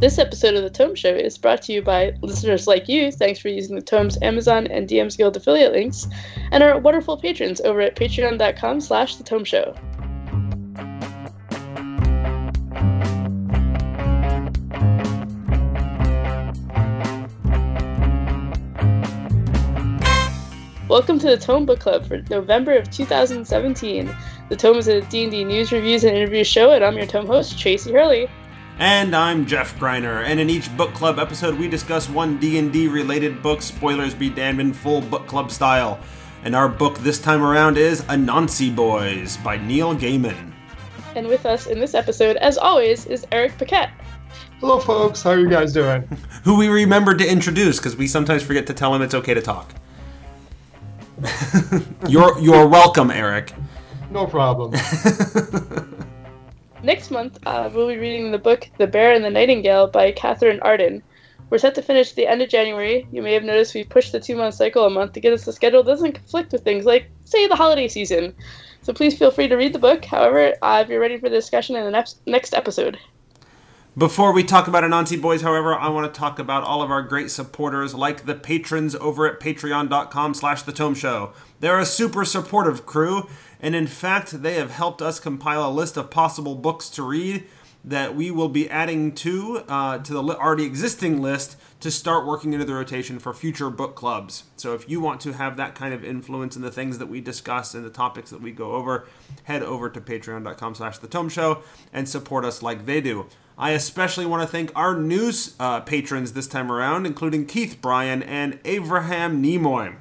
This episode of The Tome Show is brought to you by listeners like you. Thanks for using the Tome's Amazon and DM's Guild affiliate links, and our wonderful patrons over at patreon.com slash The Tome Show. Welcome to the Tome Book Club for November of 2017. The Tome is a D&D news, reviews, and interviews show, and I'm your Tome host, Tracy Hurley. And I'm Jeff Greiner, and in each book club episode we discuss one D&D related book, spoilers be damned in full book club style. And our book this time around is Anansi Boys by Neil Gaiman. And with us in this episode, as always, is Eric Paquette. Hello, folks. How are you guys doing? Who we remembered to introduce because we sometimes forget to tell him it's okay to talk. you're you're welcome, Eric. No problem. Next month, uh, we'll be reading the book The Bear and the Nightingale by Katherine Arden. We're set to finish the end of January. You may have noticed we've pushed the two month cycle a month to get us the schedule that doesn't conflict with things like, say, the holiday season. So please feel free to read the book, however, uh, if you're ready for the discussion in the next, next episode. Before we talk about Anansi Boys, however, I want to talk about all of our great supporters, like the patrons over at patreon.com slash the Tome Show. They're a super supportive crew, and in fact, they have helped us compile a list of possible books to read that we will be adding to uh, to the already existing list to start working into the rotation for future book clubs. So if you want to have that kind of influence in the things that we discuss and the topics that we go over, head over to patreon.com slash the tome show and support us like they do. I especially want to thank our new uh, patrons this time around, including Keith Bryan and Abraham Nimoy.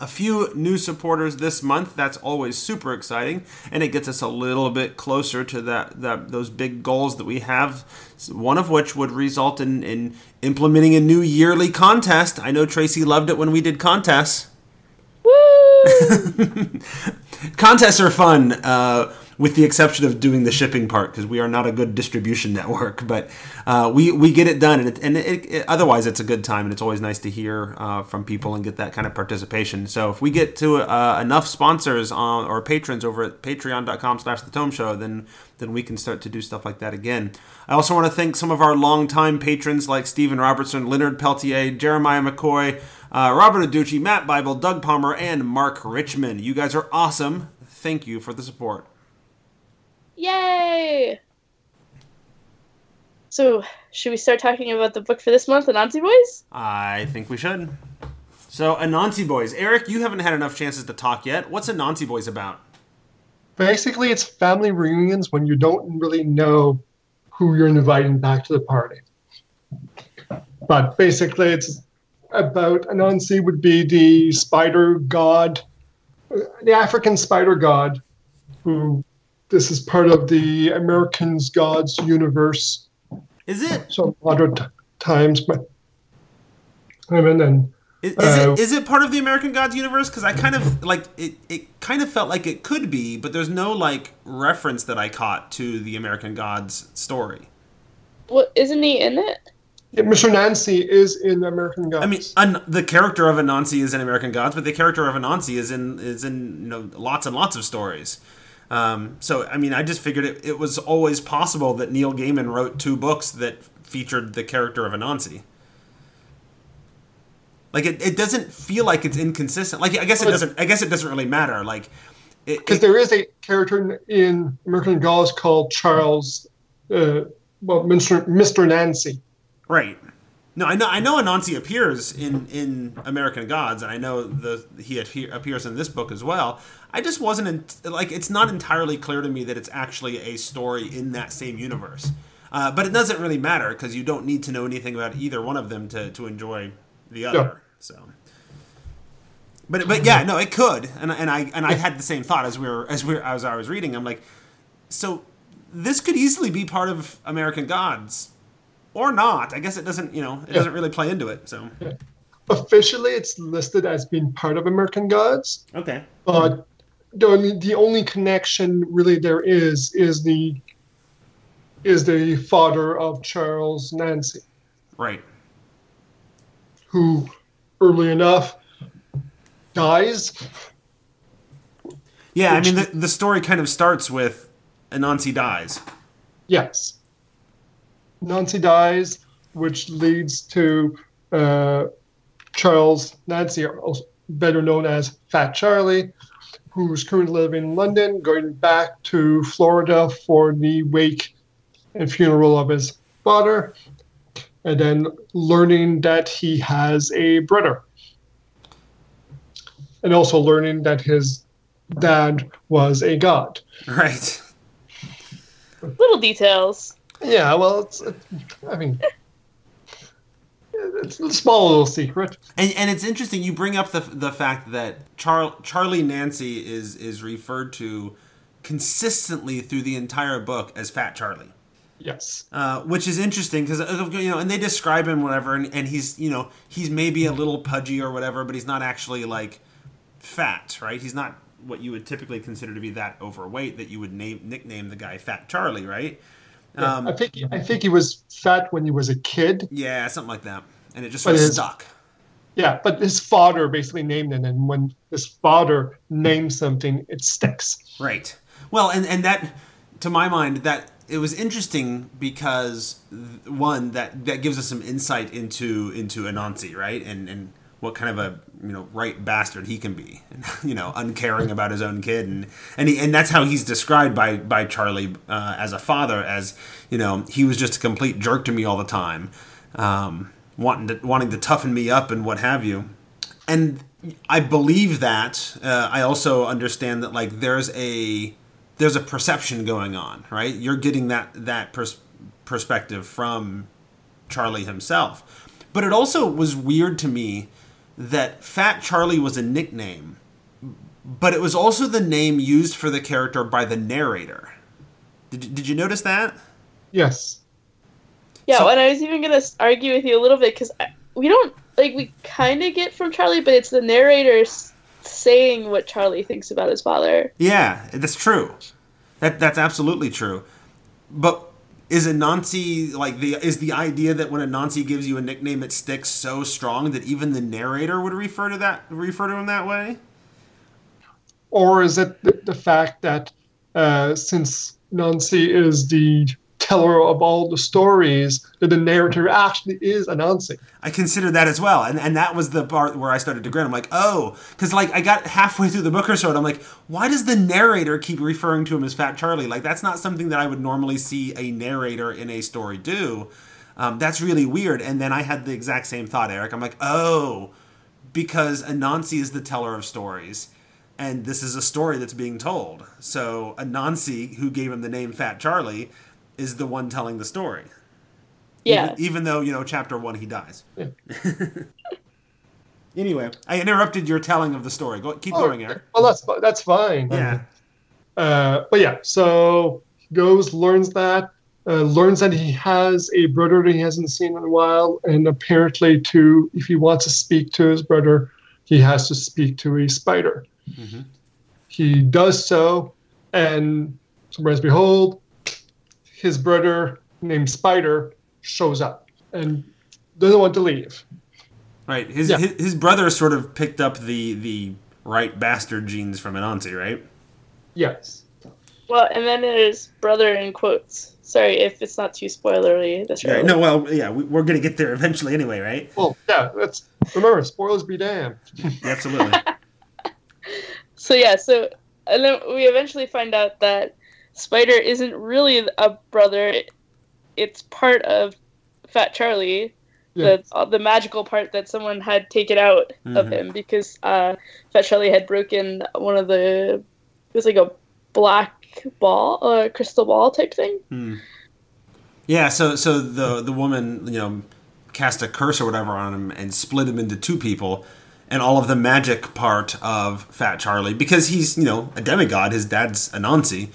A few new supporters this month. That's always super exciting, and it gets us a little bit closer to that, that those big goals that we have. One of which would result in, in implementing a new yearly contest. I know Tracy loved it when we did contests. Woo! contests are fun. Uh, with the exception of doing the shipping part because we are not a good distribution network. But uh, we we get it done, and, it, and it, it, otherwise it's a good time, and it's always nice to hear uh, from people and get that kind of participation. So if we get to uh, enough sponsors on, or patrons over at Patreon.com/slash The Tome Show, then then we can start to do stuff like that again. I also want to thank some of our longtime patrons like Stephen Robertson, Leonard Peltier, Jeremiah McCoy. Uh, Robert Aducci, Matt Bible, Doug Palmer, and Mark Richmond. You guys are awesome. Thank you for the support. Yay! So, should we start talking about the book for this month, Anansi Boys? I think we should. So, Anansi Boys. Eric, you haven't had enough chances to talk yet. What's Anansi Boys about? Basically, it's family reunions when you don't really know who you're inviting back to the party. But basically, it's about Anansi would be the spider god, the African spider god, who this is part of the Americans Gods universe. Is it? So a lot of t- times, but I mean, and is, is uh, it is it part of the American Gods universe? Because I kind of like it. It kind of felt like it could be, but there's no like reference that I caught to the American Gods story. Well, isn't he in it? Yeah, Mr. Nancy is in American Gods. I mean, un- the character of Anansi is in American Gods, but the character of Anansi is in is in you know lots and lots of stories. Um, so, I mean, I just figured it, it was always possible that Neil Gaiman wrote two books that featured the character of Anansi. Like it, it doesn't feel like it's inconsistent. Like I guess it doesn't. I guess it doesn't really matter. Like because there is a character in American Gods called Charles, uh, well, Mr. Mr. Nancy. Right. No, I know. I know Anansi appears in in American Gods, and I know the he appears in this book as well. I just wasn't in, like it's not entirely clear to me that it's actually a story in that same universe. Uh, but it doesn't really matter because you don't need to know anything about either one of them to to enjoy the other. Yeah. So. But, but yeah no it could and, and I and I had the same thought as we were as we were, as I was reading I'm like so this could easily be part of American Gods or not. I guess it doesn't, you know, it yeah. doesn't really play into it. So yeah. officially, it's listed as being part of American Gods. Okay. But the only, the only connection really there is is the is the father of Charles Nancy. Right. Who, early enough, dies. Yeah, I mean the the story kind of starts with Anansi dies. Yes Nancy dies, which leads to uh, Charles Nancy, better known as Fat Charlie, who's currently living in London, going back to Florida for the wake and funeral of his father, and then learning that he has a brother. And also learning that his dad was a god. Right. Little details. Yeah, well, it's, it, I mean, it's a small little secret. And, and it's interesting you bring up the the fact that Char- Charlie Nancy is is referred to consistently through the entire book as Fat Charlie. Yes. Uh, which is interesting because you know, and they describe him whatever, and, and he's you know he's maybe a little pudgy or whatever, but he's not actually like fat, right? He's not what you would typically consider to be that overweight that you would name nickname the guy Fat Charlie, right? Yeah, um, I think I think he was fat when he was a kid. Yeah, something like that, and it just sort of stuck. Yeah, but his father basically named it, and when his father names something, it sticks. Right. Well, and and that, to my mind, that it was interesting because one that that gives us some insight into into Anansi, right, and and what kind of a you know right bastard he can be, you know, uncaring about his own kid, and and he, and that's how he's described by by Charlie uh, as a father, as you know, he was just a complete jerk to me all the time, um, wanting to wanting to toughen me up and what have you, and I believe that. Uh, I also understand that like there's a there's a perception going on, right? You're getting that that pers- perspective from Charlie himself. But it also was weird to me that Fat Charlie was a nickname, but it was also the name used for the character by the narrator. Did, did you notice that? Yes. Yeah, so, and I was even going to argue with you a little bit because we don't, like, we kind of get from Charlie, but it's the narrator saying what Charlie thinks about his father. Yeah, that's true. That that's absolutely true. But is Anansi like the is the idea that when a Anansi gives you a nickname it sticks so strong that even the narrator would refer to that refer to him that way? Or is it the, the fact that uh, since Nancy is the teller of all the stories that the narrator actually is Anansi. I considered that as well, and and that was the part where I started to grin. I'm like, oh, because like I got halfway through the book or so, and I'm like, why does the narrator keep referring to him as Fat Charlie? Like that's not something that I would normally see a narrator in a story do. Um, that's really weird. And then I had the exact same thought, Eric. I'm like, oh, because Anansi is the teller of stories and this is a story that's being told. So Anansi, who gave him the name Fat Charlie, is the one telling the story. Yeah. Even, even though, you know, chapter one, he dies. Yeah. anyway, I interrupted your telling of the story. Go, keep oh, going, Eric. Well, that's that's fine. Yeah. Uh, but yeah, so he goes, learns that, uh, learns that he has a brother that he hasn't seen in a while, and apparently, to if he wants to speak to his brother, he has to speak to a spider. Mm-hmm. He does so, and surprise, behold, his brother named Spider shows up and doesn't want to leave. Right. His, yeah. his, his brother sort of picked up the the right bastard genes from Anansi, right? Yes. Well, and then his brother in quotes. Sorry if it's not too spoilery. That's right. No, well, yeah, we, are going to get there eventually anyway, right? Well, yeah. That's remember, spoilers be damned. Absolutely. so yeah, so and then we eventually find out that Spider isn't really a brother. It's part of Fat Charlie. Yeah. The uh, the magical part that someone had taken out mm-hmm. of him because uh, Fat Charlie had broken one of the it was like a black ball, a crystal ball type thing. Hmm. Yeah, so so the the woman you know cast a curse or whatever on him and split him into two people and all of the magic part of Fat Charlie because he's you know a demigod. His dad's a Anansi,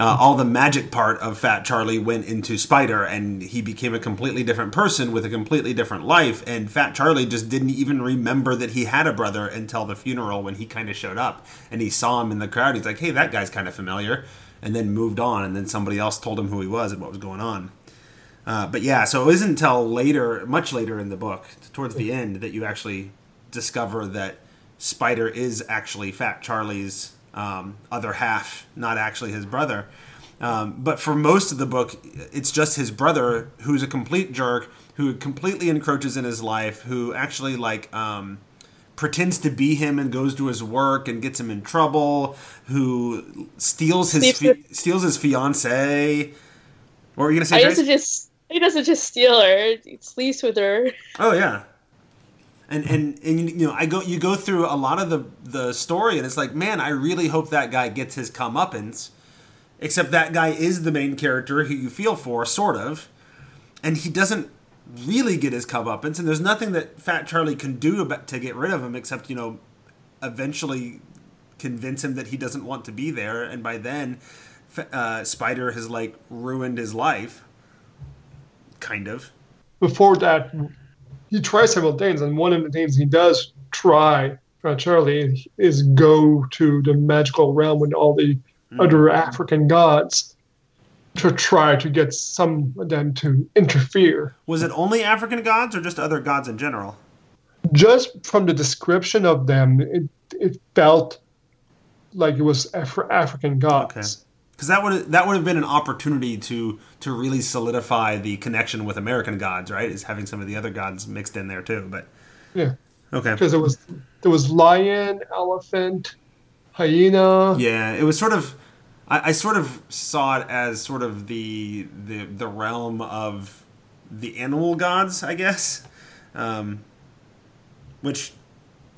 uh, all the magic part of Fat Charlie went into Spider, and he became a completely different person with a completely different life. And Fat Charlie just didn't even remember that he had a brother until the funeral when he kind of showed up and he saw him in the crowd. He's like, "Hey, that guy's kind of familiar," and then moved on. And then somebody else told him who he was and what was going on. Uh, but yeah, so it isn't until later, much later in the book, towards the end, that you actually discover that Spider is actually Fat Charlie's um, other half, not actually his brother. Um, but for most of the book, it's just his brother who's a complete jerk, who completely encroaches in his life, who actually like um, pretends to be him and goes to his work and gets him in trouble, who steals his fi- steals his fiance. What were you gonna say? I used to just he doesn't just steal her; he sleeps with her. Oh yeah. And, and and you know I go you go through a lot of the the story and it's like man I really hope that guy gets his comeuppance, except that guy is the main character who you feel for sort of, and he doesn't really get his comeuppance and there's nothing that Fat Charlie can do about, to get rid of him except you know eventually convince him that he doesn't want to be there and by then uh, Spider has like ruined his life, kind of. Before that, he tries several things, and one of the things he does try for Charlie is go to the magical realm with all the hmm. other African gods to try to get some of them to interfere. Was it only African gods or just other gods in general? Just from the description of them, it, it felt like it was Af- African gods. Because that would that would have been an opportunity to to really solidify the connection with American gods, right? Is having some of the other gods mixed in there too. But Yeah, okay, because it was there was lion, elephant, hyena. yeah, it was sort of. I, I sort of saw it as sort of the the the realm of the animal gods, I guess, um, which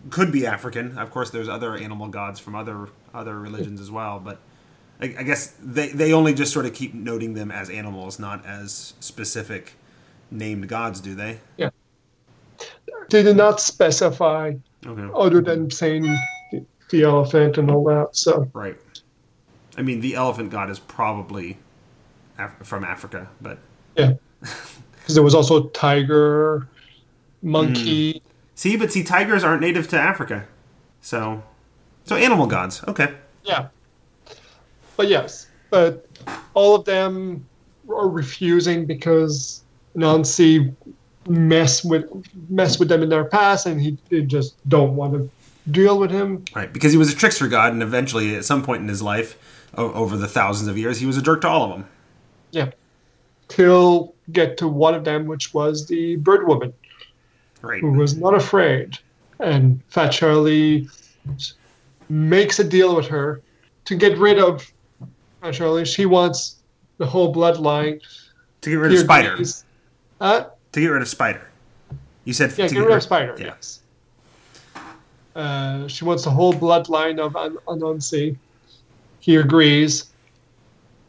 could be African. Of course, there's other animal gods from other other religions as well, but I, I guess they they only just sort of keep noting them as animals, not as specific named gods, do they? Yeah. They did not specify Okay, other than saying the, the elephant and all that. So right. I mean, the elephant god is probably Af- from Africa, but yeah, because there was also tiger, monkey. Hmm. see, but see, tigers aren't native to Africa, so so animal gods. Okay, Yeah, but yes, but all of them are refusing because Nancy mess with mess with them in their past, and he they just don't want to deal with him. right, because he was a trickster god, and eventually, at some point in his life, o- over the thousands of years, he was a jerk to all of them. Yeah, till get to one of them, which was the bird woman. Right. who was not afraid. And Fat Charlie makes a deal with her to get rid of Fat Charlie. She wants the whole bloodline. To get rid of Spider. Uh, To get rid of Spider. You said yeah, to get rid of Spider, Yeah. yes. Uh, she wants the whole bloodline of An- Anansi. He agrees.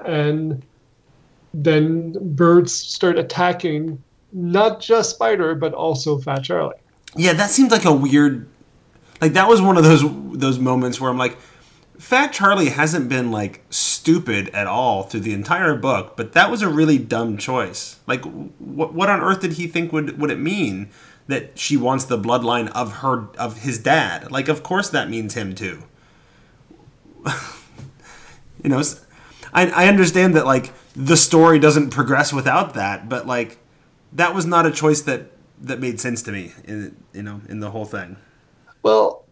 And then birds start attacking not just Spider, but also Fat Charlie. Yeah, that seemed like a weird. Like that was one of those those moments where I'm like, Fat Charlie hasn't been like stupid at all through the entire book, but that was a really dumb choice. Like, what what on earth did he think would would it mean that she wants the bloodline of her of his dad? Like, of course that means him too. you know, I I understand that like the story doesn't progress without that, but like that was not a choice that that made sense to me in you know in the whole thing. Well,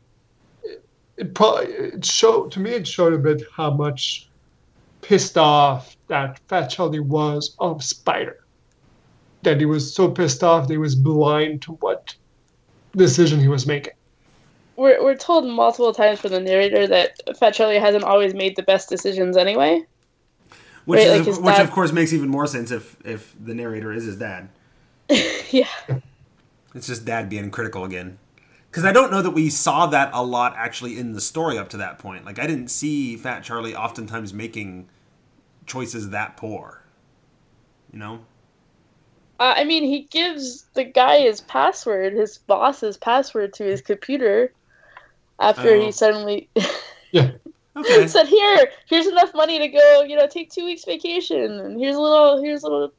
it, it probably it showed to me. It showed a bit how much pissed off that Fat Charlie was of Spider. That he was so pissed off that he was blind to what decision he was making. We're we're told multiple times from the narrator that Fat Charlie hasn't always made the best decisions anyway. Which Right, is, like which dad- of course makes even more sense if if the narrator is his dad. yeah. It's just dad being critical again. Because I don't know that we saw that a lot actually in the story up to that point. Like I didn't see Fat Charlie oftentimes making choices that poor. You know? Uh, I mean, he gives the guy his password, his boss's password to his computer. After Oh. he suddenly Yeah, Okay. said, "Here, here's enough money to go, you know, take two weeks vacation, and here's a little, here's a little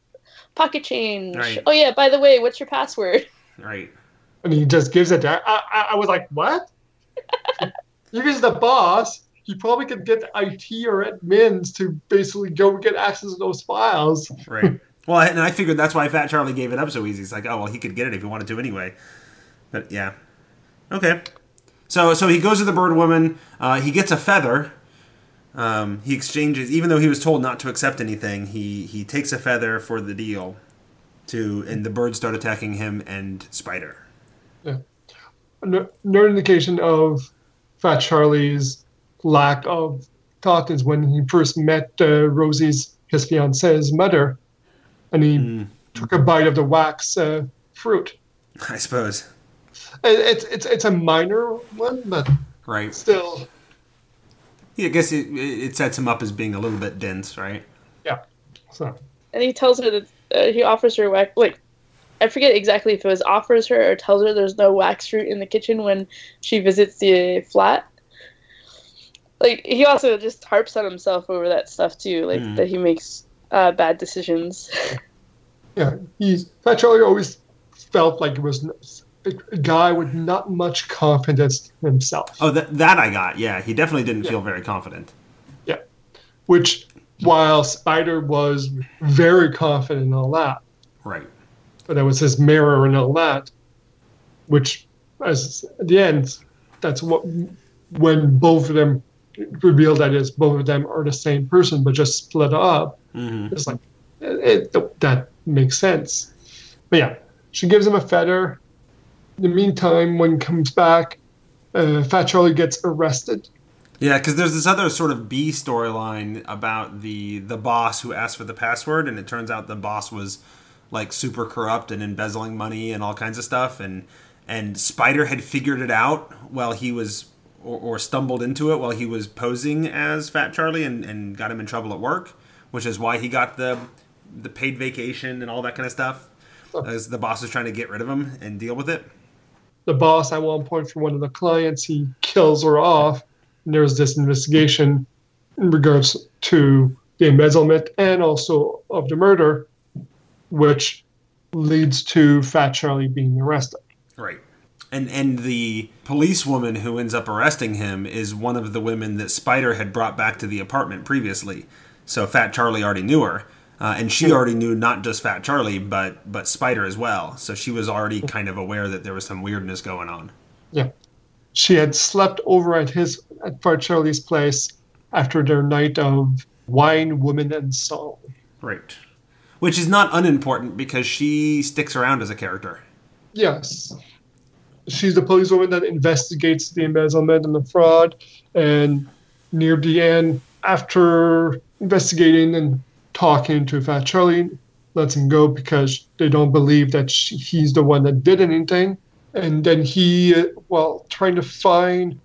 pocket change. Right. Oh yeah, by the way, what's your password?" right. And he just gives it. To, I, I, I was like, what? if he's the boss, he probably could get IT or admins to basically go get access to those files. Right. well, and I figured that's why Fat Charlie gave it up so easy. It's like, oh well, he could get it if he wanted to anyway. But yeah. Okay. So so he goes to the bird woman. Uh, he gets a feather, Um, he exchanges, even though he was told not to accept anything, he he takes a feather for the deal. To and the birds start attacking him and Spider. No, no indication of Fat Charlie's lack of thought is when he first met uh, Rosie's his fiancee's mother, and he took a bite of the wax uh, fruit. I suppose. It, it's it's it's a minor one, but Right. still, Yeah, I guess it, it sets him up as being a little bit dense, right? yeah. So And he tells her that uh, he offers her wax. Like, I forget exactly if it was offers her or tells her there's no wax fruit in the kitchen when she visits the flat. Like, he also just harps on himself over that stuff too, like Mm. that he makes uh, bad decisions. yeah, he Fat Charlie always felt like it was a guy with not much confidence himself. Oh, that that I got. Yeah, he definitely didn't Yeah. feel very confident. Yeah. Which, while Spider was very confident and all that, Right. But that was his mirror and all that, which, as at the end, that's what when both of them revealed that is both of them are the same person but just split up. hmm It's like it, it, that makes sense. But yeah, she gives him a feather. In the meantime, when he comes back, uh, Fat Charlie gets arrested. Yeah, because there's this other sort of B storyline about the the boss who asked for the password, and it turns out the boss was like super corrupt and embezzling money and all kinds of stuff, and and Spider had figured it out while he was or, or stumbled into it while he was posing as Fat Charlie and, and got him in trouble at work, which is why he got the the paid vacation and all that kind of stuff. As the boss was trying to get rid of him and deal with it. the boss at one point for one of the clients he kills her off and there's this investigation in regards to the embezzlement and also of the murder which leads to fat charlie being arrested Right. And and the policewoman who ends up arresting him is one of the women that Spider had brought back to the apartment previously. So Fat Charlie already knew her, uh, and she already knew not just Fat Charlie, but but Spider as well. So she was already kind of aware that there was some weirdness going on. yeah she had slept over at his at fat charlie's place after their night of wine women and song Right. Which is not unimportant because she sticks around as a character. Yes. She's the policewoman that investigates the embezzlement and the fraud. And near the end, after investigating and talking to Fat Charlie, lets him go because they don't believe that she, he's the one that did anything. And then he, while trying to find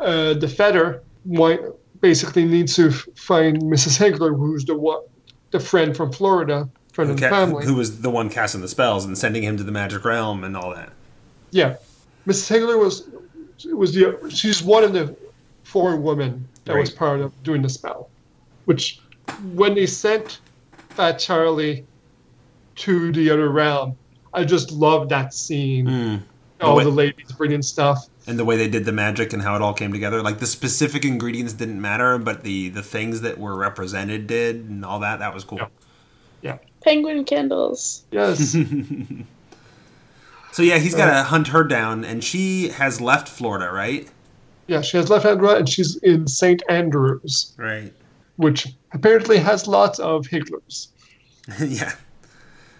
uh, the feather, basically needs to find Mrs. Higgler, who's the one, the friend from Florida, friend Who, of the ca- family. who was the one casting the spells and sending him to the magic realm and all that. Yeah, Mrs. Higgler was was the she's one of the four women that was part of doing the spell. Which, when they sent Fat Charlie to the other realm, I just love that scene. Mm. All the ladies bringing stuff. And the way they did the magic and how it all came together. Like the specific ingredients didn't matter, but the the things that were represented did, and all that. That was cool. Yeah. Penguin candles. Yes, So yeah, he's got to uh, hunt her down, and she has left Florida, right? yeah. She has left Andra and she's in St. Andrews, Right. which apparently has lots of Higglers. yeah.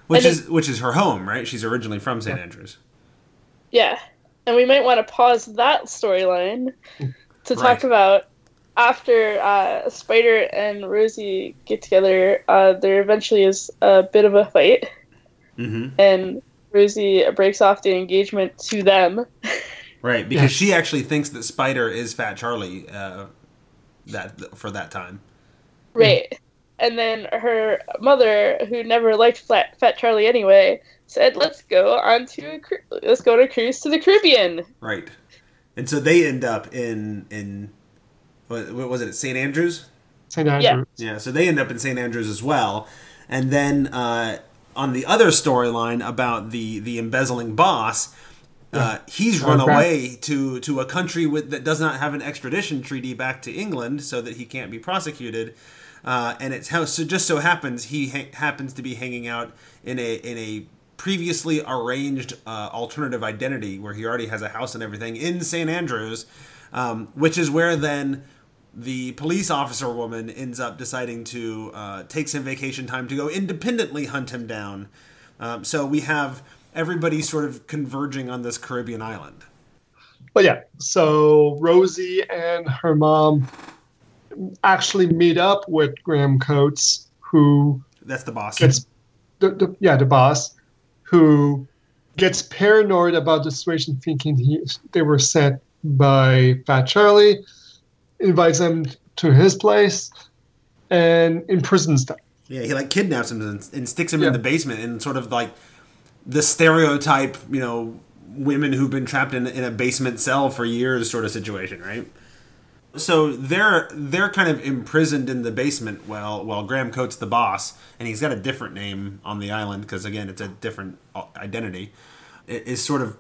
Which And is which is her home, right? She's originally from St. Yeah. Andrews. Yeah. And we might want to pause that storyline to Right. talk about after uh, Spider and Rosie get together, uh, there eventually is a bit of a fight, Mm-hmm. and Rosie breaks off the engagement to them. Right, because Yes. she actually thinks that Spider is Fat Charlie. Uh, that for that time. Right. And then her mother, who never liked Fat, Fat Charlie anyway, said, "Let's go on to a cru- let's go on a cruise to the Caribbean." Right. And so they end up in in what, what was it? St. Andrews. St. Andrews. Yeah, yeah. so they end up in St. Andrews as well. And then uh, on the other storyline about the the embezzling boss, uh, he's run Okay. away to to a country with, that does not have an extradition treaty back to England, so that he can't be prosecuted. Uh, and it's how so just so happens he ha- happens to be hanging out in a in a previously arranged uh, alternative identity where he already has a house and everything in St. Andrews, um, which is where then the police officer woman ends up deciding to uh, take some vacation time to go independently hunt him down. Um, so we have everybody sort of converging on this Caribbean island. But yeah, so Rosie and her mom actually meet up with Graham Coates, who That's the boss. gets, the, the, yeah, the boss, who gets paranoid about the situation, thinking he they were sent by Fat Charlie, invites them to his place, and imprisons them. Yeah, he like kidnaps him and, and sticks him Yeah. in the basement and sort of like the stereotype, you know, women who've been trapped in, in a basement cell for years sort of situation, right? So they're they're kind of imprisoned in the basement while while Graham Coates the boss, and he's got a different name on the island because again it's a different uh, identity. Is sort of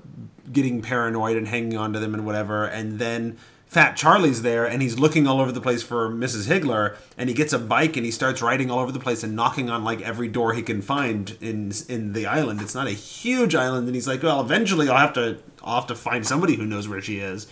getting paranoid and hanging on to them and whatever, and then Fat Charlie's there and he's looking all over the place for Mrs. Higgler, and he gets a bike and he starts riding all over the place and knocking on like every door he can find in in the island. It's not a huge island, and he's like, well, eventually I'll have to I'll have to find somebody who knows where she is,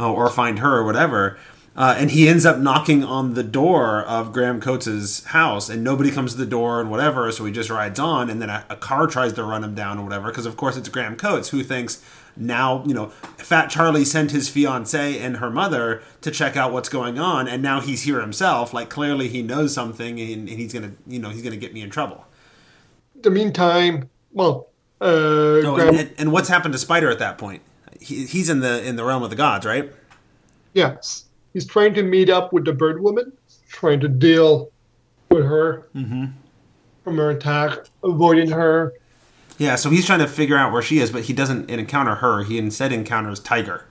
uh, or find her or whatever. Uh, and he ends up knocking on the door of Graham Coates's house, and nobody comes to the door and whatever. So he just rides on, and then a, a car tries to run him down or whatever. Because of course it's Graham Coates who thinks now you know Fat Charlie sent his fiance and her mother to check out what's going on, and now he's here himself. Like clearly he knows something, and, and he's gonna you know he's gonna get me in trouble. the meantime, well, uh, Oh, Graham, and, and, and what's happened to Spider at that point? He, he's in the in the realm of the gods, right? yes, he's trying to meet up with the bird woman, trying to deal with her mm-hmm. from her attack, avoiding her. Yeah, so he's trying to figure out where she is, but he doesn't encounter her. He instead encounters Tiger,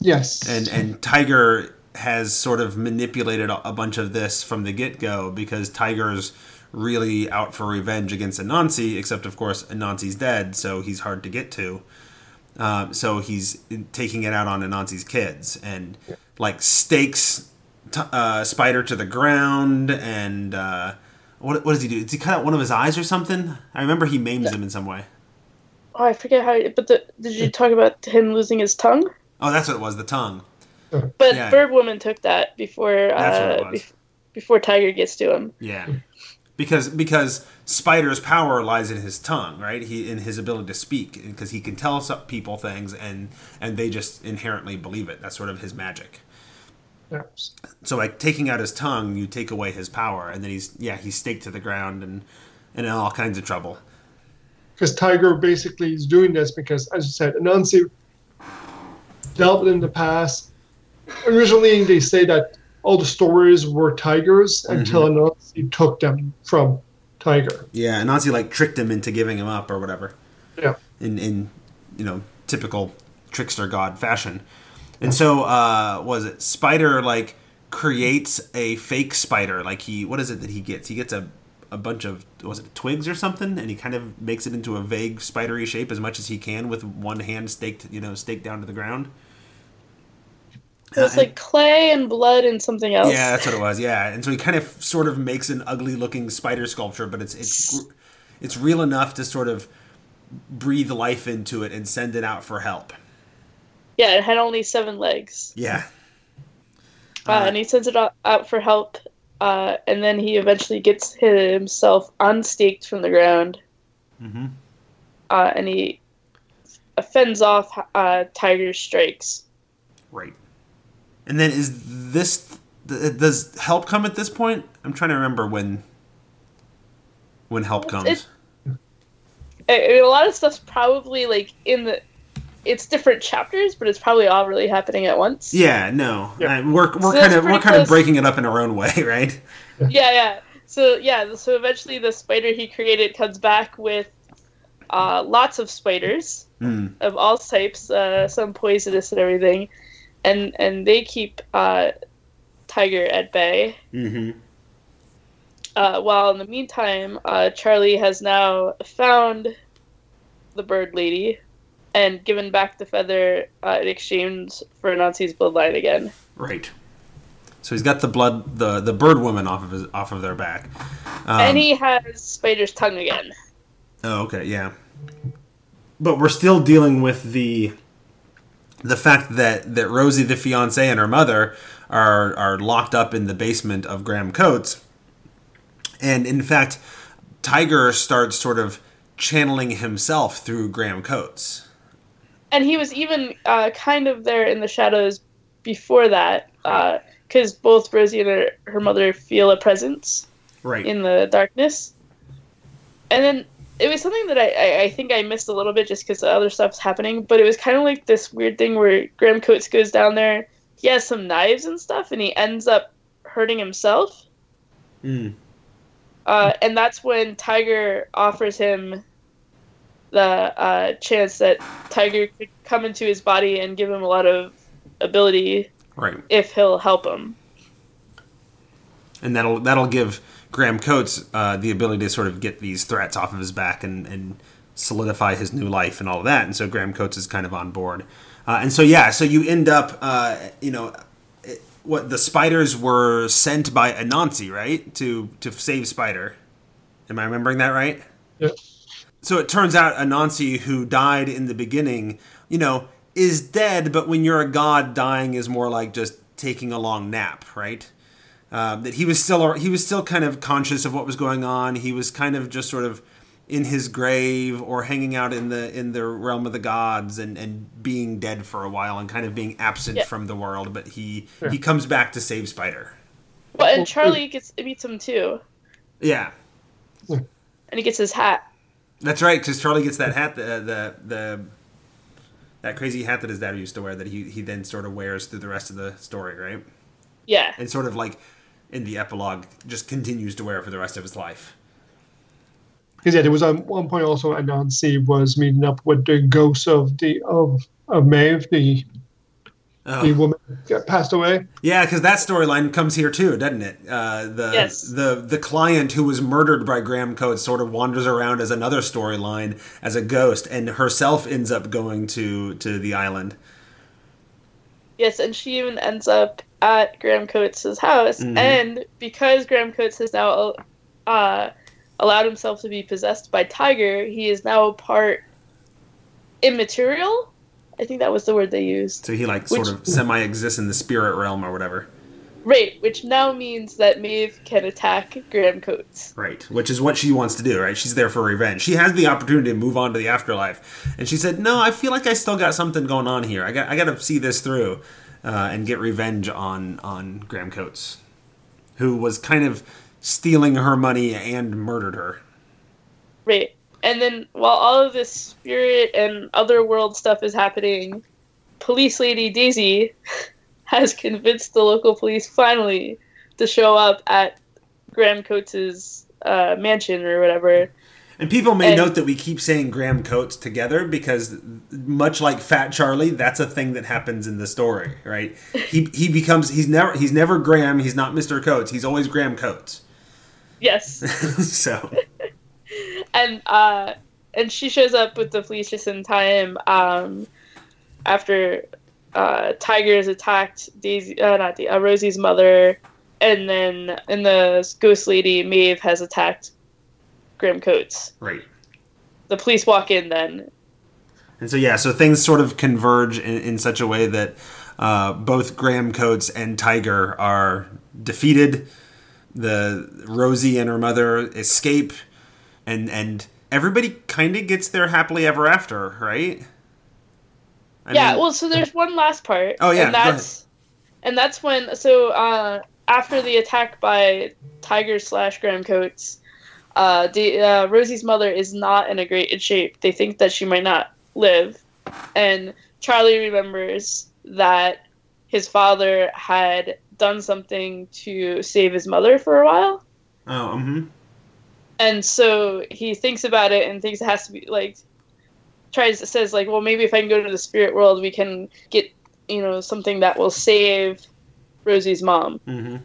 Yes, and and Tiger has sort of manipulated a a bunch of this from the get go because Tiger's really out for revenge against Anansi. Except of course Anansi's dead, so he's hard to get to. Um, so he's taking it out on Anansi's kids and like stakes t- uh, Spider to the ground and. Uh, what, what does he do? Does he cut out one of his eyes or something? I remember he maims him in some way. Oh, I forget how. But the, did you talk about him losing his tongue? Oh, that's what it was. The tongue. But Yeah. Bird Woman took that before. That's what it Uh, before Tiger gets to him. Yeah. Because because Spider's power lies in his tongue, right? He in his ability to speak, because he can tell people things, and and they just inherently believe it. That's sort of his magic. So by taking out his tongue, you take away his power, and then he's yeah he's staked to the ground and and in all kinds of trouble. because Tiger basically is doing this because, as you said, Anansi dealt with in the past. Originally, they say that all the stories were Tiger's until Anansi took them from Tiger. Yeah, and Anansi like tricked him into giving him up or whatever. Yeah. in in you know typical trickster god fashion. And so uh was it Spider like creates a fake spider like he what is it that he gets? He gets a a bunch of was it twigs or something and he kind of makes it into a vague spidery shape as much as he can with one hand staked you know staked down to the ground. It was Uh, like clay and blood and something else. Yeah, that's what it was. Yeah, and so he kind of sort of makes an ugly looking spider sculpture, but it's it's it's real enough to sort of breathe life into it and send it out for help. Yeah, it had only seven legs. Yeah, Uh, Uh, and he sends it out, for help. Uh, and then he eventually gets himself unstaked from the ground. Mhm. Uh, and he fends off uh, Tiger's strikes. right. And then is this does help come at this point? I'm trying to remember when when help It's- comes. I- I mean, a lot of stuff's probably like in the. It's different chapters, but it's probably all really happening at once. yeah, no, Yeah. I- we're we're So kind of we're pretty kind of breaking it up in our own way, right? yeah, yeah. So yeah, so eventually the spider he created comes back with uh, lots of spiders Mm. of all types, uh, some poisonous and everything, and and they keep uh, Tiger at bay. Mm-hmm. Uh, while in the meantime, uh, Charlie has now found the bird lady and given back the feather uh, in exchange for Anansi's bloodline again. Right. So he's got the blood, the the bird woman off of his off of their back. Um, and he has Spider's tongue again. Oh, okay, yeah. But we're still dealing with the the fact that that Rosie, the fiance, and her mother are are locked up in the basement of Graham Coates, and in fact, Tiger starts sort of channeling himself through Graham Coates. And he was even uh, kind of there in the shadows before that, because uh, both Rosie and her, her mother feel a presence right in the darkness. And then it was something that I, I, I think I missed a little bit just because the other stuff's happening, but it was kind of like this weird thing where Graham Coates goes down there, he has some knives and stuff, and he ends up hurting himself. Mm. Uh, and that's when Tiger offers him the uh, chance that Tiger could come into his body and give him a lot of ability right. if he'll help him. And that'll that'll give Graham Coates uh, the ability to sort of get these threats off of his back and, and solidify his new life and all of that. And so Graham Coates is kind of on board. Uh, and so yeah, so you end up, uh, you know, it, what the spiders were sent by Anansi, right, to to save Spider. Am I remembering that right? Yep. So it turns out Anansi, who died in the beginning, you know, is dead. But when you're a god, dying is more like just taking a long nap, right? Uh, that he was still he was still kind of conscious of what was going on. He was kind of just sort of in his grave or hanging out in the in the realm of the gods and, and being dead for a while and kind of being absent Yeah. from the world. But he Yeah. he comes back to save Spider. Well, Well, and Charlie gets meets him too, Yeah, and he gets his hat. that's right. Because Charlie gets that hat, the, the the that crazy hat that his dad used to wear that he he then sort of wears through the rest of the story, right? Yeah, And sort of like in the epilogue, just continues to wear for the rest of his life. Because yeah, there was um, one point also Anansi was meeting up with the ghost of the of of Maeve, the Oh. the woman that passed away. Yeah, because that storyline comes here too, doesn't it? Uh, the Yes. the the client who was murdered by Graham Coates sort of wanders around as another storyline as a ghost, and herself ends up going to to the island. yes, and she even ends up at Graham Coates' house, Mhm. and because Graham Coates has now uh, allowed himself to be possessed by Tiger, he is now part immaterial. I think that was the word they used. So he like sort of semi exists in the spirit realm or whatever. Right, which now means that Maeve can attack Graham Coates. Right, which is what she wants to do, right? She's there for revenge. She has the opportunity to move on to the afterlife, and she said, "No, I feel like I still got something going on here. I got, I got to see this through, uh, and get revenge on on Graham Coates, who was kind of stealing her money and murdered her." Right. And then while all of this spirit and other world stuff is happening, police lady Daisy has convinced the local police finally to show up at Graham Coates's uh, mansion or whatever. And people may And- note that we keep saying Graham Coates together because, much like Fat Charlie, that's a thing that happens in the story, right? He he becomes he's never he's never Graham. He's not Mister Coates. He's always Graham Coates. Yes. so and uh and she shows up with the police just in time um after uh tiger has attacked daisy uh, not the uh, rosie's mother and then and the ghost lady maeve has attacked graham coates right. the police walk in then And so yeah, so things sort of converge in, in such a way that uh, both Graham Coates and Tiger are defeated. The Rosie and her mother escape, and and everybody kind of gets their happily ever after, right? I yeah mean- well so there's one last part Oh, yeah, and that's and that's when so uh after the attack by tiger slash graham coates uh, the, uh rosie's mother is not in a great shape. They think that she might not live. And charlie remembers that his father had done something to save his mother for a while. Oh, hmm and so he thinks about it and thinks it has to be like tries says like well maybe if i can go to the spirit world we can get you know something that will save rosie's mom. Hmm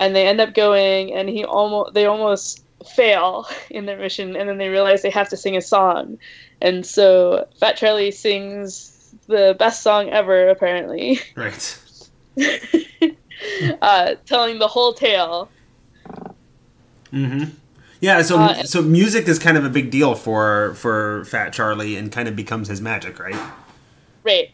and they end up going and he almost they almost fail in their mission and then they realize they have to sing a song and so fat charlie sings the best song ever apparently right. uh, telling the whole tale Mm-hmm. Yeah, so Uh, so music is kind of a big deal for for Fat Charlie, and kind of becomes his magic, right? Right.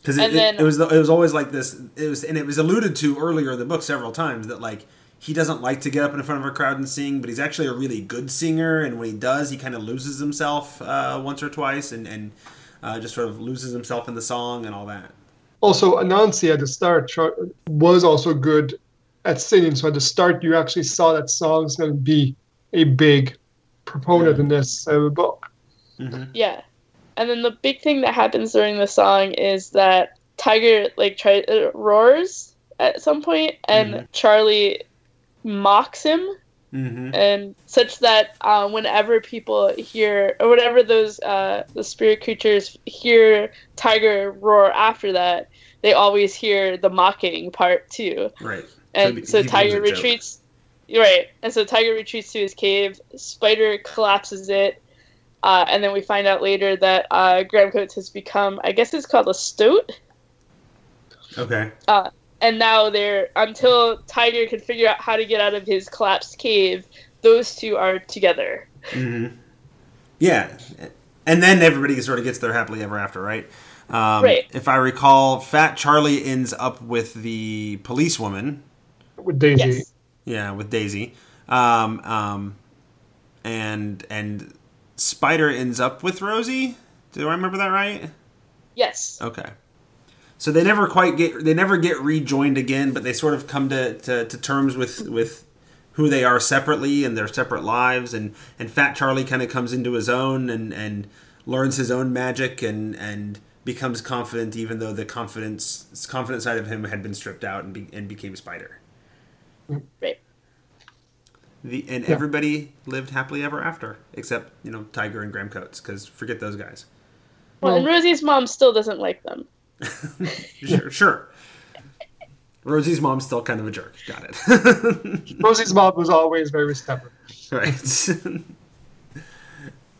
because it, it, it was the, it was always like this. It was and it was alluded to earlier in the book several times that like he doesn't like to get up in front of a crowd and sing, but he's actually a really good singer. And when he does, he kind of loses himself uh, once or twice, and and uh, just sort of loses himself in the song and all that. Also, Anansi at the start was also good at singing. So at the start, you actually saw that song's going to be a big proponent in this uh, book. Yeah. And then the big thing that happens during the song is that Tiger like try uh, roars at some point and Mhm. Charlie mocks him Mm-hmm. and such that uh, whenever people hear or whenever those uh, the spirit creatures hear Tiger roar after that, they always hear the mocking part too. Right. And he- so, Tiger joke. retreats. Right. And so Tiger retreats to his cave. Spider collapses it. Uh, and then we find out later that uh, Graham Coates has become, I guess it's called a stoat. Okay. And now they're, until Tiger can figure out how to get out of his collapsed cave, those two are together. Mm-hmm. Yeah, and then everybody sort of gets their happily ever after, right? Um, Right. If I recall, Fat Charlie ends up with the policewoman. With Daisy, Yes. Yeah, with Daisy. Um, um, and and Spider ends up with Rosie. Do I remember that right? Yes. Okay. So they never quite get they never get rejoined again, but they sort of come to, to, to terms with with who they are separately and their separate lives and, and Fat Charlie kind of comes into his own and, and learns his own magic and, and becomes confident even though the confidence confident side of him had been stripped out and, be, and became Spider. Right. The and Yeah. everybody lived happily ever after except, you know, Tiger and Graham Coates cuz forget those guys. Well, and Rosie's mom still doesn't like them. Sure, sure. Rosie's mom's still kind of a jerk. Got it. Rosie's mom was always very stubborn. right.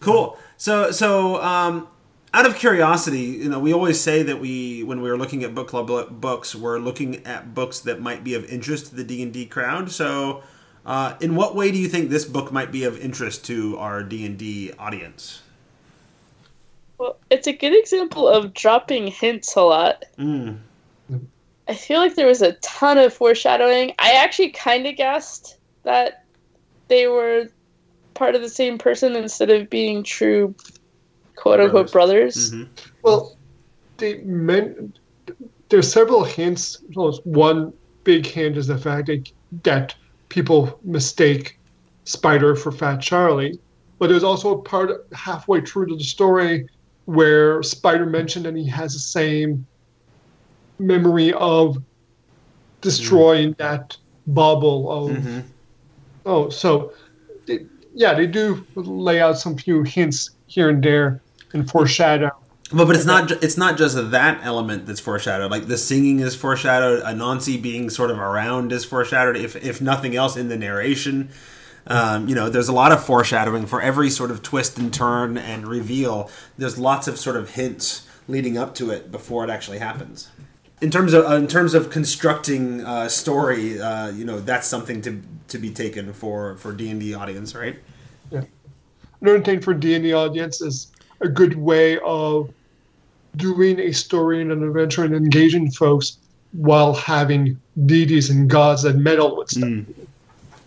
cool. So, so um, out of curiosity, you know, we always say that we, when we are looking at book club books, we're looking at books that might be of interest to the D and D crowd. So, uh, in what way do you think this book might be of interest to our D and D audience? Well, it's a good example of dropping hints a lot. Mm. I feel like there was a ton of foreshadowing. I actually kind of guessed that they were part of the same person instead of being true quote unquote brothers. hmm Well, they meant there's several hints. Well, One big hint is the fact that, that people mistake Spider for Fat Charlie, but there's also a part halfway through to the story where Spider mentioned that he has the same memory of destroying that bubble of hmm oh so they, yeah they do lay out some few hints here and there and foreshadow Well, but it's not it's not just that element that's foreshadowed. Like the singing is foreshadowed. Anansi being sort of around is foreshadowed. If if nothing else in the narration, um, you know, there's a lot of foreshadowing for every sort of twist and turn and reveal. There's lots of sort of hints leading up to it before it actually happens. In terms of in terms of constructing uh, story, uh, you know, that's something to to be taken for for D and D audience, right? Yeah, Another thing for D&D audience is a good way of doing a story and an adventure and engaging folks while having deities and gods that meddle with stuff.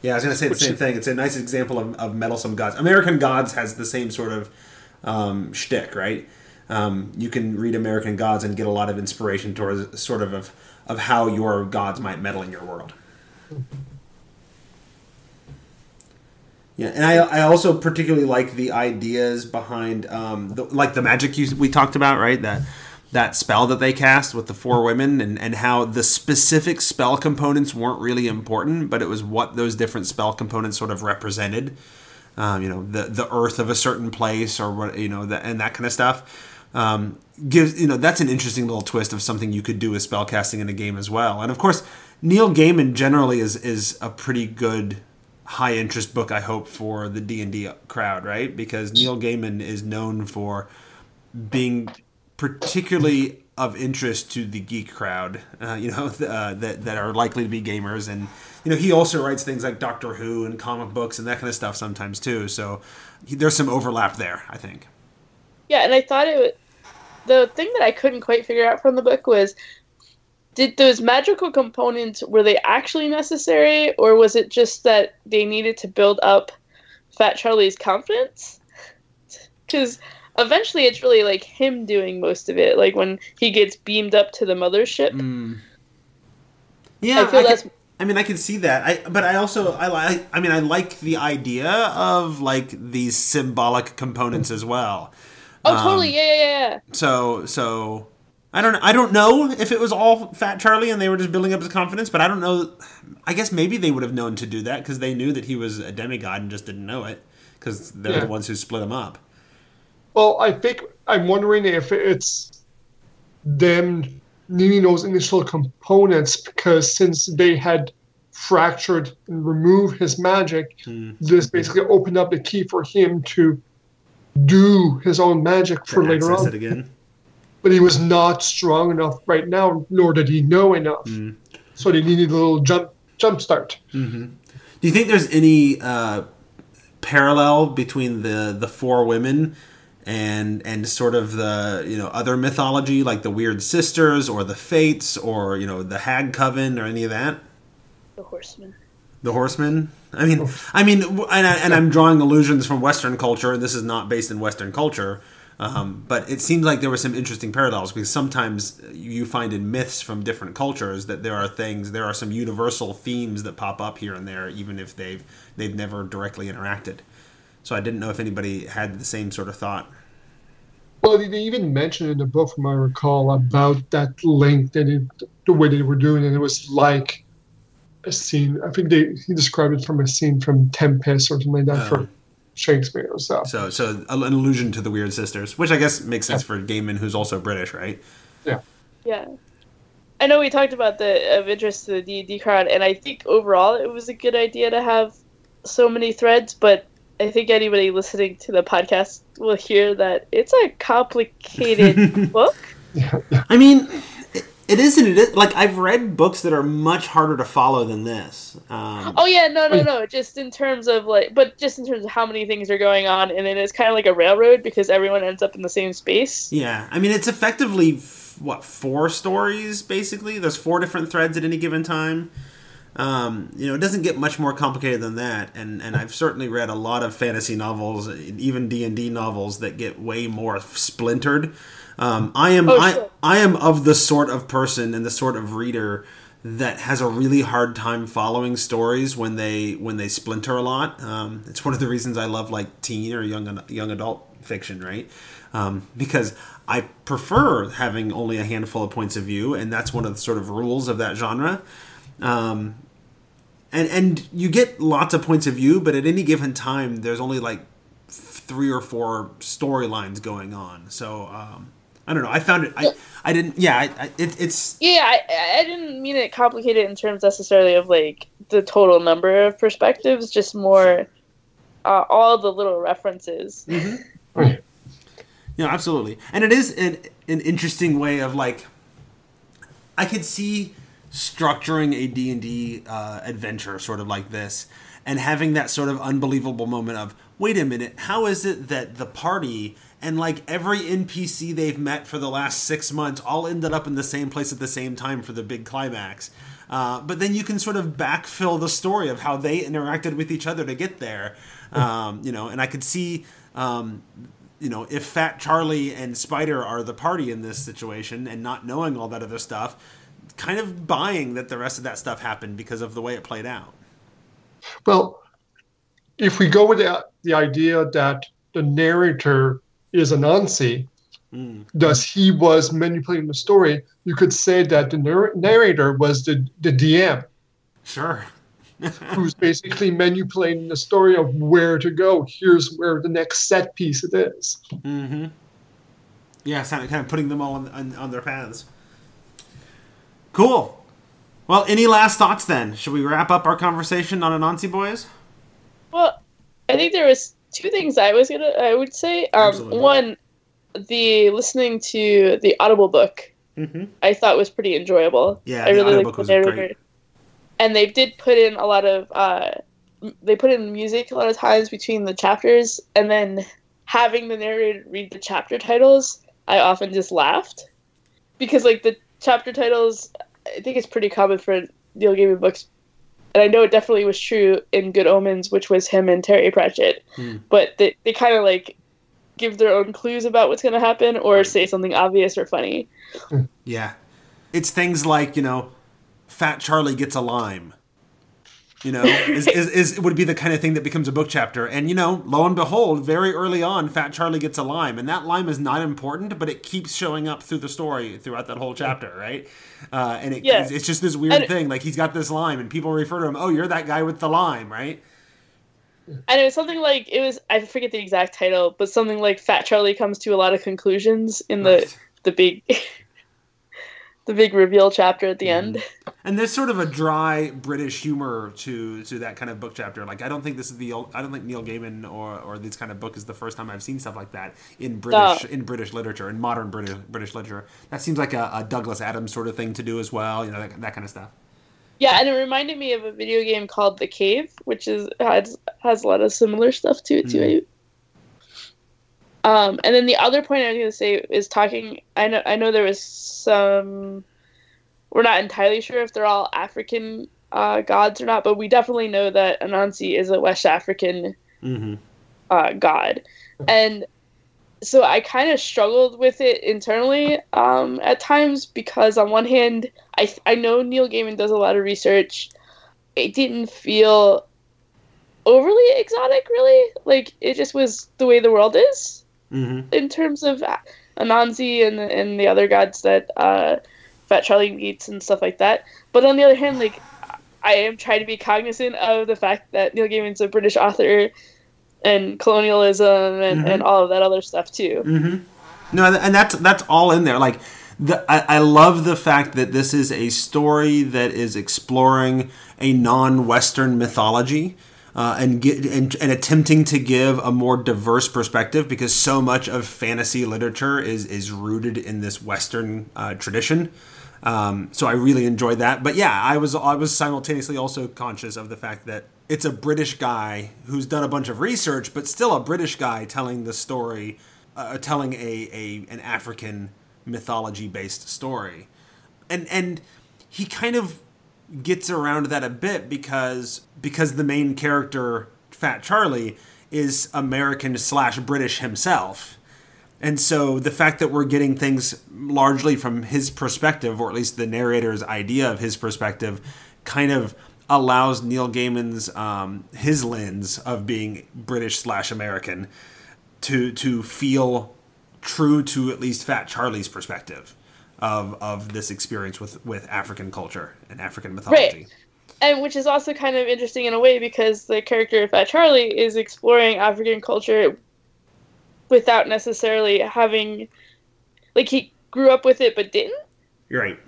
Yeah, I was going to say the Which same thing. It's a nice example of, of meddlesome gods. American Gods has the same sort of um, shtick, right? Um, you can read American Gods and get a lot of inspiration towards sort of of, of how your gods might meddle in your world. Yeah, and I, I also particularly like the ideas behind um, the, like the magic you, we talked about, right? That that spell that they cast with the four women, and, and how the specific spell components weren't really important, but it was what those different spell components sort of represented. Um, you know, the the earth of a certain place, or what you know, that and that kind of stuff. Um, gives you know that's an interesting little twist of something you could do with spell casting in a game as well. And of course, Neil Gaiman generally is is a pretty good high interest book I hope for the D&D crowd, right? Because Neil Gaiman is known for being particularly of interest to the geek crowd, uh, you know, uh, that that are likely to be gamers and you know, he also writes things like Doctor Who and comic books and that kind of stuff sometimes too. So he, there's some overlap there, I think. Yeah, and I thought it the thing that I couldn't quite figure out from the book was did those magical components were they actually necessary or was it just that they needed to build up Fat Charlie's confidence? Cuz eventually it's really like him doing most of it like when he gets beamed up to the mothership. Mm. Yeah, I feel I, that's can, I mean, I can see that. I but I also I like. I mean, I like the idea of like these symbolic components as well. Oh, Um, totally. Yeah, yeah, yeah, yeah. So so I don't I don't know if it was all Fat Charlie and they were just building up his confidence, but I don't know. I guess maybe they would have known to do that because they knew that he was a demigod and just didn't know it because they're Yeah. the ones who split him up. Well, I think I'm wondering if it's them needing those initial components because since they had fractured and removed his magic, Hmm. this basically opened up the key for him to do his own magic for To later on. it again. But he was not strong enough right now, nor did he know enough. Hmm. So they needed a little jump jump start. Do you think there's any uh, parallel between the the four women and and sort of the you know other mythology like the weird sisters or the fates or you know the hag coven or any of that? The horsemen The horsemen. I mean, I mean, and, I, and I'm drawing allusions from Western culture, and this is not based in Western culture. Um, but it seems like there were some interesting parallels because sometimes you find in myths from different cultures that there are things, there are some universal themes that pop up here and there, even if they've they've never directly interacted. So I didn't know if anybody had the same sort of thought. Well, they they even mentioned in the book, from I recall, about that link that it, the way they were doing it. It was like a scene. I think they he described it from a scene from Tempest or something like that Oh. for Shakespeare or so. So so an allusion to the weird sisters, which I guess makes sense for Gaiman, who's also British, right? Yeah. Yeah. I know we talked about the of interest to the D and D crowd, and I think overall it was a good idea to have so many threads. But I think anybody listening to the podcast will hear that it's a complicated book. I mean, it, it isn't. It is, like I've read books that are much harder to follow than this. Um, Oh yeah, no, no, no. Just in terms of like, but just in terms of how many things are going on, and then it's kind of like a railroad because everyone ends up in the same space. Yeah, I mean, it's effectively f- what four stories basically. There's four different threads at any given time. Um, you know, it doesn't get much more complicated than that. And and I've certainly read a lot of fantasy novels, even D and D novels that get way more splintered. Um, I am Oh, I. I am of the sort of person and the sort of reader that has a really hard time following stories when they when they splinter a lot. Um, it's one of the reasons I love like teen or young young adult fiction, right? Um, because I prefer having only a handful of points of view, and that's one of the sort of rules of that genre. Um, and and you get lots of points of view, but at any given time, there's only like three or four storylines going on. So um, I don't know. I found it. I I didn't. Yeah, I, I, it, it's Yeah, I, I didn't mean it complicated in terms necessarily of like the total number of perspectives, just more uh, all the little references. Yeah, absolutely. And it is an, an interesting way of like I could see structuring a D&D uh, adventure sort of like this and having that sort of unbelievable moment of wait a minute, how is it that the party and like every NPC they've met for the last 6 months all ended up in the same place at the same time for the big climax? Uh, but then you can sort of backfill the story of how they interacted with each other to get there. Um, you know, and I could see um, you know, if Fat Charlie and Spider are the party in this situation and not knowing all that other stuff, kind of buying that the rest of that stuff happened because of the way it played out. Well, if we go with the, the idea that the narrator is Anansi, Mm. thus he was manipulating the story, you could say that the narr- narrator was the, the DM, Sure. who's basically manipulating the story of where to go. Here's where the next set piece it is. Mm-hmm. Yeah, kind of, kind of putting them all on, on, on their paths. Cool. Well, any last thoughts then? Should we wrap up our conversation on Anansi Boys? Well, I think there was two things I was gonna I would say. Um, one, the listening to the Audible book Mm-hmm. I thought was pretty enjoyable. Yeah, I the really audiobook liked was the narrator. great. And they did put in a lot of uh, they put in music a lot of times between the chapters, and then having the narrator read the chapter titles. I often just laughed because like the chapter titles, I think it's pretty common for Neil Gaiman books, and I know it definitely was true in Good Omens, which was him and Terry Pratchett, Hmm. but they they kind of like give their own clues about what's going to happen or say something obvious or funny. Yeah. It's things like, you know, Fat Charlie gets a lime. You know, is, is, is would be the kind of thing that becomes a book chapter. And you know, lo and behold, very early on, Fat Charlie gets a lime, and that lime is not important, but it keeps showing up through the story throughout that whole chapter, right? Uh, and it, Yeah. it's, it's just this weird And- thing. Like he's got this lime, and people refer to him, "Oh, you're that guy with the lime," right? And it was something like it was I forget the exact title, but something like Fat Charlie comes to a lot of conclusions in the Right. the big the big reveal chapter at the Mm-hmm. end. And there's sort of a dry British humor to to that kind of book chapter. Like I don't think this is the I don't think Neil Gaiman or, or this kind of book is the first time I've seen stuff like that in British No. in British literature in modern British British literature. That seems like a, a Douglas Adams sort of thing to do as well. You know that, that kind of stuff. Yeah, and it reminded me of a video game called The Cave, which is has has a lot of similar stuff to it too. Um, and then the other point I was going to say is talking. I know I know there was some. We're not entirely sure if they're all African uh, gods or not, but we definitely know that Anansi is a West African Mm-hmm. uh, god, and so I kind of struggled with it internally um, at times because on one hand, I I know Neil Gaiman does a lot of research. It didn't feel overly exotic, really. Like it just was the way the world is Mm-hmm. in terms of Anansi and and the other gods that uh, Fat Charlie meets and stuff like that. But on the other hand, like I am trying to be cognizant of the fact that Neil Gaiman's a British author and colonialism and, and all of that other stuff too. No, and that's that's all in there. Like, the, I, I love the fact that this is a story that is exploring a non-Western mythology. Uh, and, get, and and attempting to give a more diverse perspective because so much of fantasy literature is is rooted in this Western uh, tradition. Um, so I really enjoyed that. But yeah, I was I was simultaneously also conscious of the fact that it's a British guy who's done a bunch of research, but still a British guy telling the story, uh, telling a, a an African mythology based story, and and he kind of gets around that a bit because because the main character Fat Charlie is American slash British himself. And so the fact that we're getting things largely from his perspective, or at least the narrator's idea of his perspective, kind of allows Neil Gaiman's um, his lens of being British slash American to to feel true to at least Fat Charlie's perspective of of this experience with with African culture and African mythology. Right. And which is also kind of interesting in a way because the character of Fat Charlie is exploring African culture without necessarily having like he grew up with it but didn't You're right.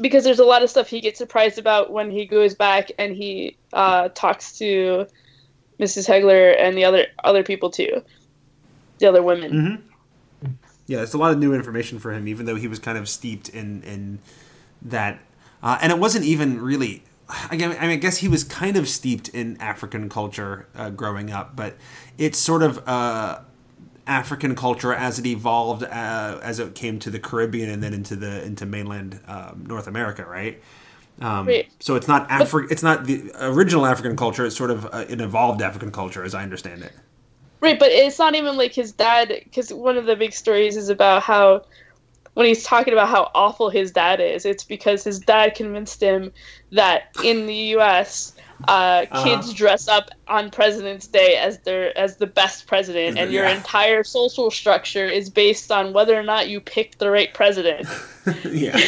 because there's a lot of stuff he gets surprised about when he goes back and he uh, talks to Mrs. Higgler and the other other people too, the other women. Yeah, it's a lot of new information for him, even though he was kind of steeped in in that, uh, and it wasn't even really. I mean, I guess he was kind of steeped in African culture uh, growing up, but it's sort of uh, African culture as it evolved uh, as it came to the Caribbean and then into the into mainland um, North America, right? Um, So it's not Afri- It's not the original African culture. It's sort of uh, an evolved African culture, as I understand it. Right, but it's not even like his dad, because one of the big stories is about how, when he's talking about how awful his dad is, it's because his dad convinced him that in the U.S., uh, kids dress up on President's Day as their as the best president, and your entire social structure is based on whether or not you picked the right president. yeah.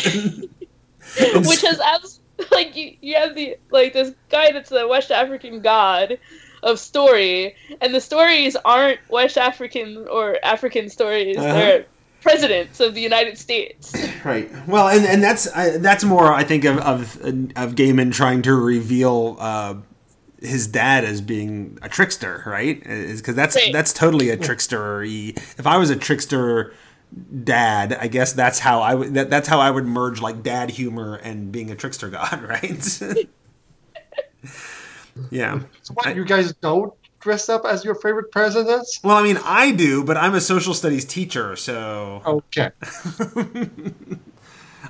which has abs- like you, you have the like this guy that's the West African god of story, and the stories aren't West African or African stories; Uh-huh. they're presidents of the United States. Right. Well, and and that's I, that's more I think of of of Gaiman trying to reveal uh, his dad as being a trickster, right? Is because that's Right. that's totally a trickster. If I was a trickster dad, I guess that's how I would that, that's how I would merge like dad humor and being a trickster god, right? yeah. So what I- you guys don't dress up as your favorite presidents? Well, I mean, I do, but I'm a social studies teacher, so Okay.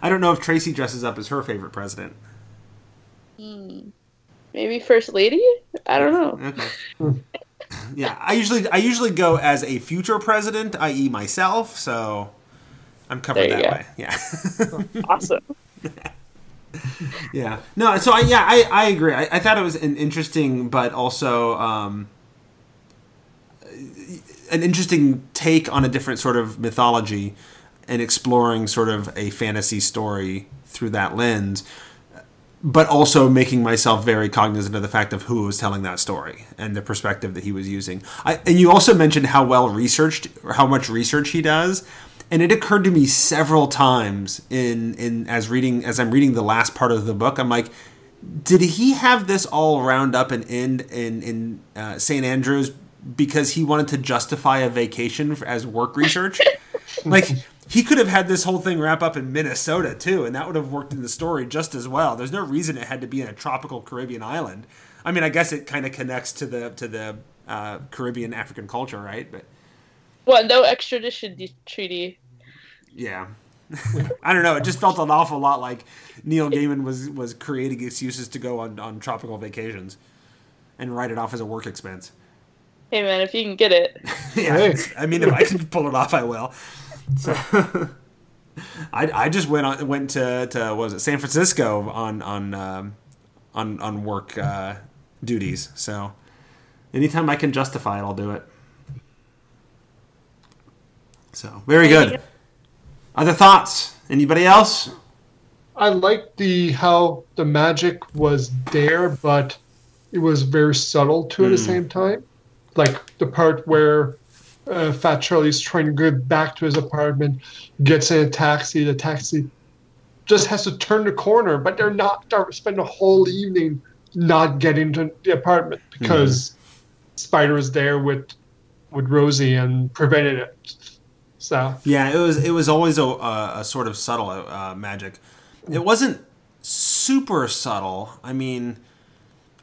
I don't know if Tracy dresses up as her favorite president. Hmm. Maybe first lady? I don't know. Okay. yeah, I usually I usually go as a future president, i.e., myself. So I'm covered that go. way. Yeah. Awesome. Yeah. No, so I yeah, I, I agree. I, I thought it was an interesting but also um, an interesting take on a different sort of mythology and exploring sort of a fantasy story through that lens. But also making myself very cognizant of the fact of who was telling that story and the perspective that he was using. I, and you also mentioned how well researched, how much research he does and it occurred to me several times in in as reading as I'm reading the last part of the book. I'm like, did he have this all round up and end in in uh, St. Andrews because he wanted to justify a vacation for, as work research? like he could have had this whole thing wrap up in Minnesota too, and that would have worked in the story just as well. There's no reason it had to be in a tropical Caribbean island. I mean, I guess it kind of connects to the to the uh, Caribbean African culture, right? But Well, no extradition de- treaty. Yeah. I don't know. It just felt an awful lot like Neil Gaiman was was creating excuses to go on, on tropical vacations and write it off as a work expense. Hey man, if you can get it. yeah. I mean, if I can pull it off, I will. So, I, I just went on went to, to what was it San Francisco on on um, on on work uh, duties. So anytime I can justify it, I'll do it. So very good. Other thoughts? Anybody else? I like the how the magic was there, but it was very subtle too at the same time. Like the part where uh, Fat Charlie's trying to get back to his apartment, gets in a taxi. The taxi just has to turn the corner, but they're not. They spend a whole evening not getting to the apartment because Spider is there with with Rosie and prevented it. So Yeah, it was it was always a, a, a sort of subtle uh, magic. It wasn't super subtle. I mean,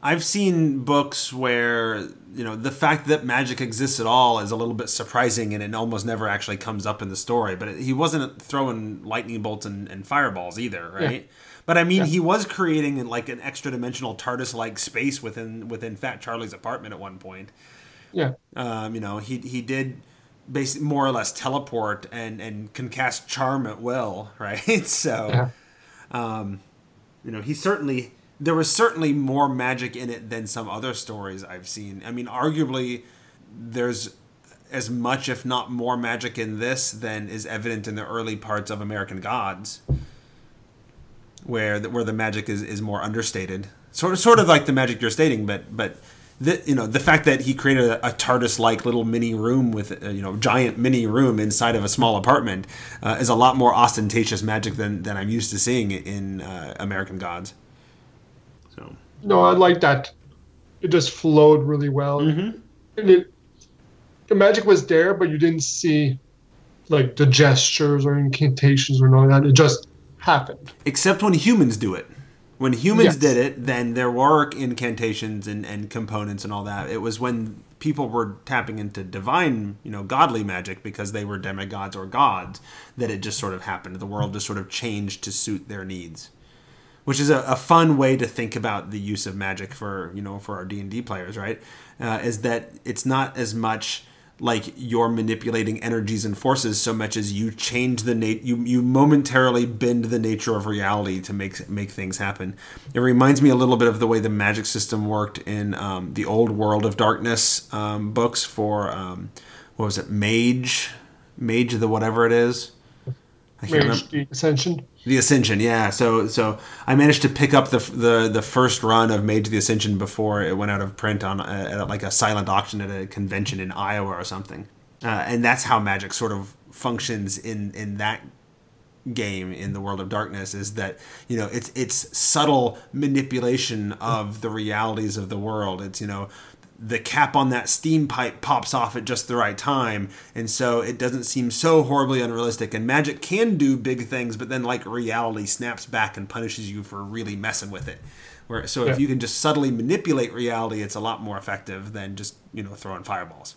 I've seen books where you know the fact that magic exists at all is a little bit surprising, and it almost never actually comes up in the story. But it, he wasn't throwing lightning bolts and, and fireballs either, right? Yeah. But I mean, he was creating like an extra dimensional TARDIS-like space within within Fat Charlie's apartment at one point. yeah, Um, you know, he he did basically more or less teleport and and can cast charm at will, right? So, yeah. Um, you know, he certainly there was certainly more magic in it than some other stories I've seen. I mean, arguably, there's as much, if not more, magic in this than is evident in the early parts of American Gods, where the, where the magic is, is more understated. Sort of, sort of like the magic you're stating, but but the, you know the fact that he created a, a TARDIS-like little mini room with uh, you know giant mini room inside of a small apartment uh, is a lot more ostentatious magic than than I'm used to seeing in uh, American Gods. So No, I like that. It just flowed really well. Mm-hmm. And it, the magic was there, but you didn't see like the gestures or incantations or none of that. It just happened. except when humans do it. When humans Yes. did it, then there were incantations and, and components and all that. It was when people were tapping into divine, you know, godly magic because they were demigods or gods that it just sort of happened. The world just sort of changed to suit their needs, which is a, a fun way to think about the use of magic for you know for our D and D players, right? Uh, is that it's not as much like you're manipulating energies and forces so much as you change the nat- you you momentarily bend the nature of reality to make make things happen. It reminds me a little bit of the way the magic system worked in um, the old World of Darkness um, books for um, what was it, Mage, Mage the whatever it is. I can't. The Ascension. The Ascension, yeah. So so I managed to pick up the the the first run of Mage the Ascension before it went out of print on uh, at like a silent auction at a convention in Iowa or something. Uh, and that's how magic sort of functions in in that game in the world of darkness is that you know it's it's subtle manipulation of the realities of the world it's you know the cap on that steam pipe pops off at just the right time and so it doesn't seem so horribly unrealistic and magic can do big things but then like reality snaps back and punishes you for really messing with it Where so if you can just subtly manipulate reality, it's a lot more effective than just you know throwing fireballs.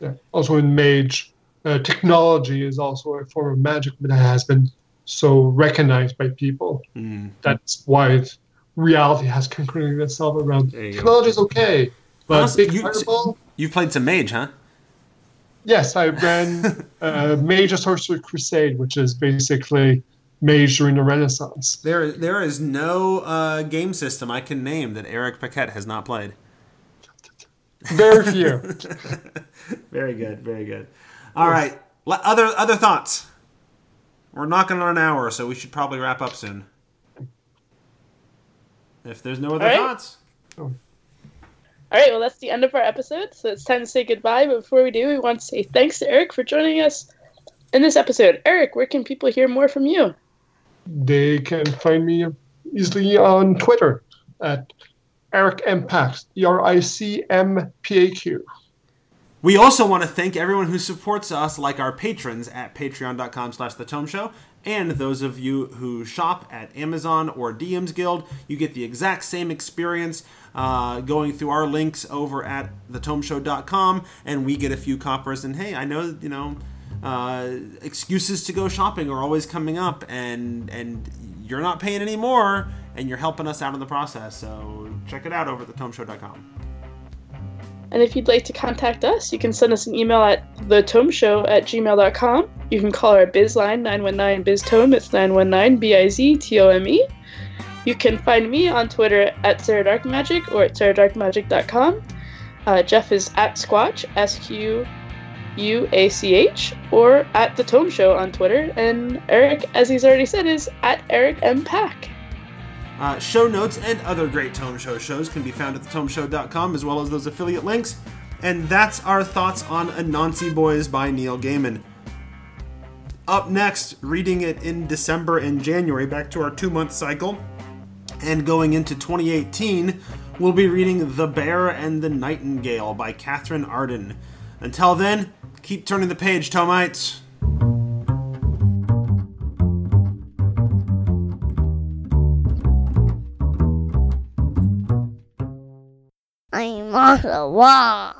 Yeah. Also, in Mage, uh, technology is also a form of magic that has been so recognized by people. Mm. That's why it's, reality has concluded itself around There technology is okay, but Honestly, big you- fireball. You've played some mage, huh? Yes, I ran uh, Mage of Sorcerer Crusade, which is basically Mage during the Renaissance. There, there is no uh, game system I can name that Eric Paquette has not played. Very few. Very good, very good. All right, Le- other other thoughts. We're knocking on an hour, so we should probably wrap up soon. If there's no other All right. thoughts, All right, well, that's the end of our episode, so it's time to say goodbye. But before we do, we want to say thanks to Eric for joining us in this episode. Eric, where can people hear more from you? they can find me easily on Twitter at Eric Mpaq, E R I C M P A Q. We also want to thank everyone who supports us, like our patrons at patreon.com slash the tome show, and those of you who shop at Amazon or DM's Guild. You get the exact same experience uh, going through our links over at thetomeshow.com, and we get a few coppers. And hey, I know, you know, uh, excuses to go shopping are always coming up, and, and you're not paying any more, and you're helping us out in the process. So check it out over at thetomeshow.com. And if you'd like to contact us, you can send us an email at thetomeshow at gmail.com. You can call our biz line 919-BIZ-TOME. It's 919-B-I-Z-T-O-M-E. You can find me on Twitter at Sarah Dark Magic or at sarahdarkmagic.com. Uh, Jeff is at Squatch, S-Q-U-A-C-H, or at The Tome Show on Twitter. And Eric, as he's already said, is at Eric M. Pack. Uh, show notes and other great Tome Show shows can be found at thetomeshow.com as well as those affiliate links. And that's our thoughts on Anansi Boys by Neil Gaiman. Up next, reading it in December and January, back to our two month cycle, and going into 2018, we'll be reading The Bear and the Nightingale by Katherine Arden. Until then, keep turning the page, Tomites. I'm on the wall.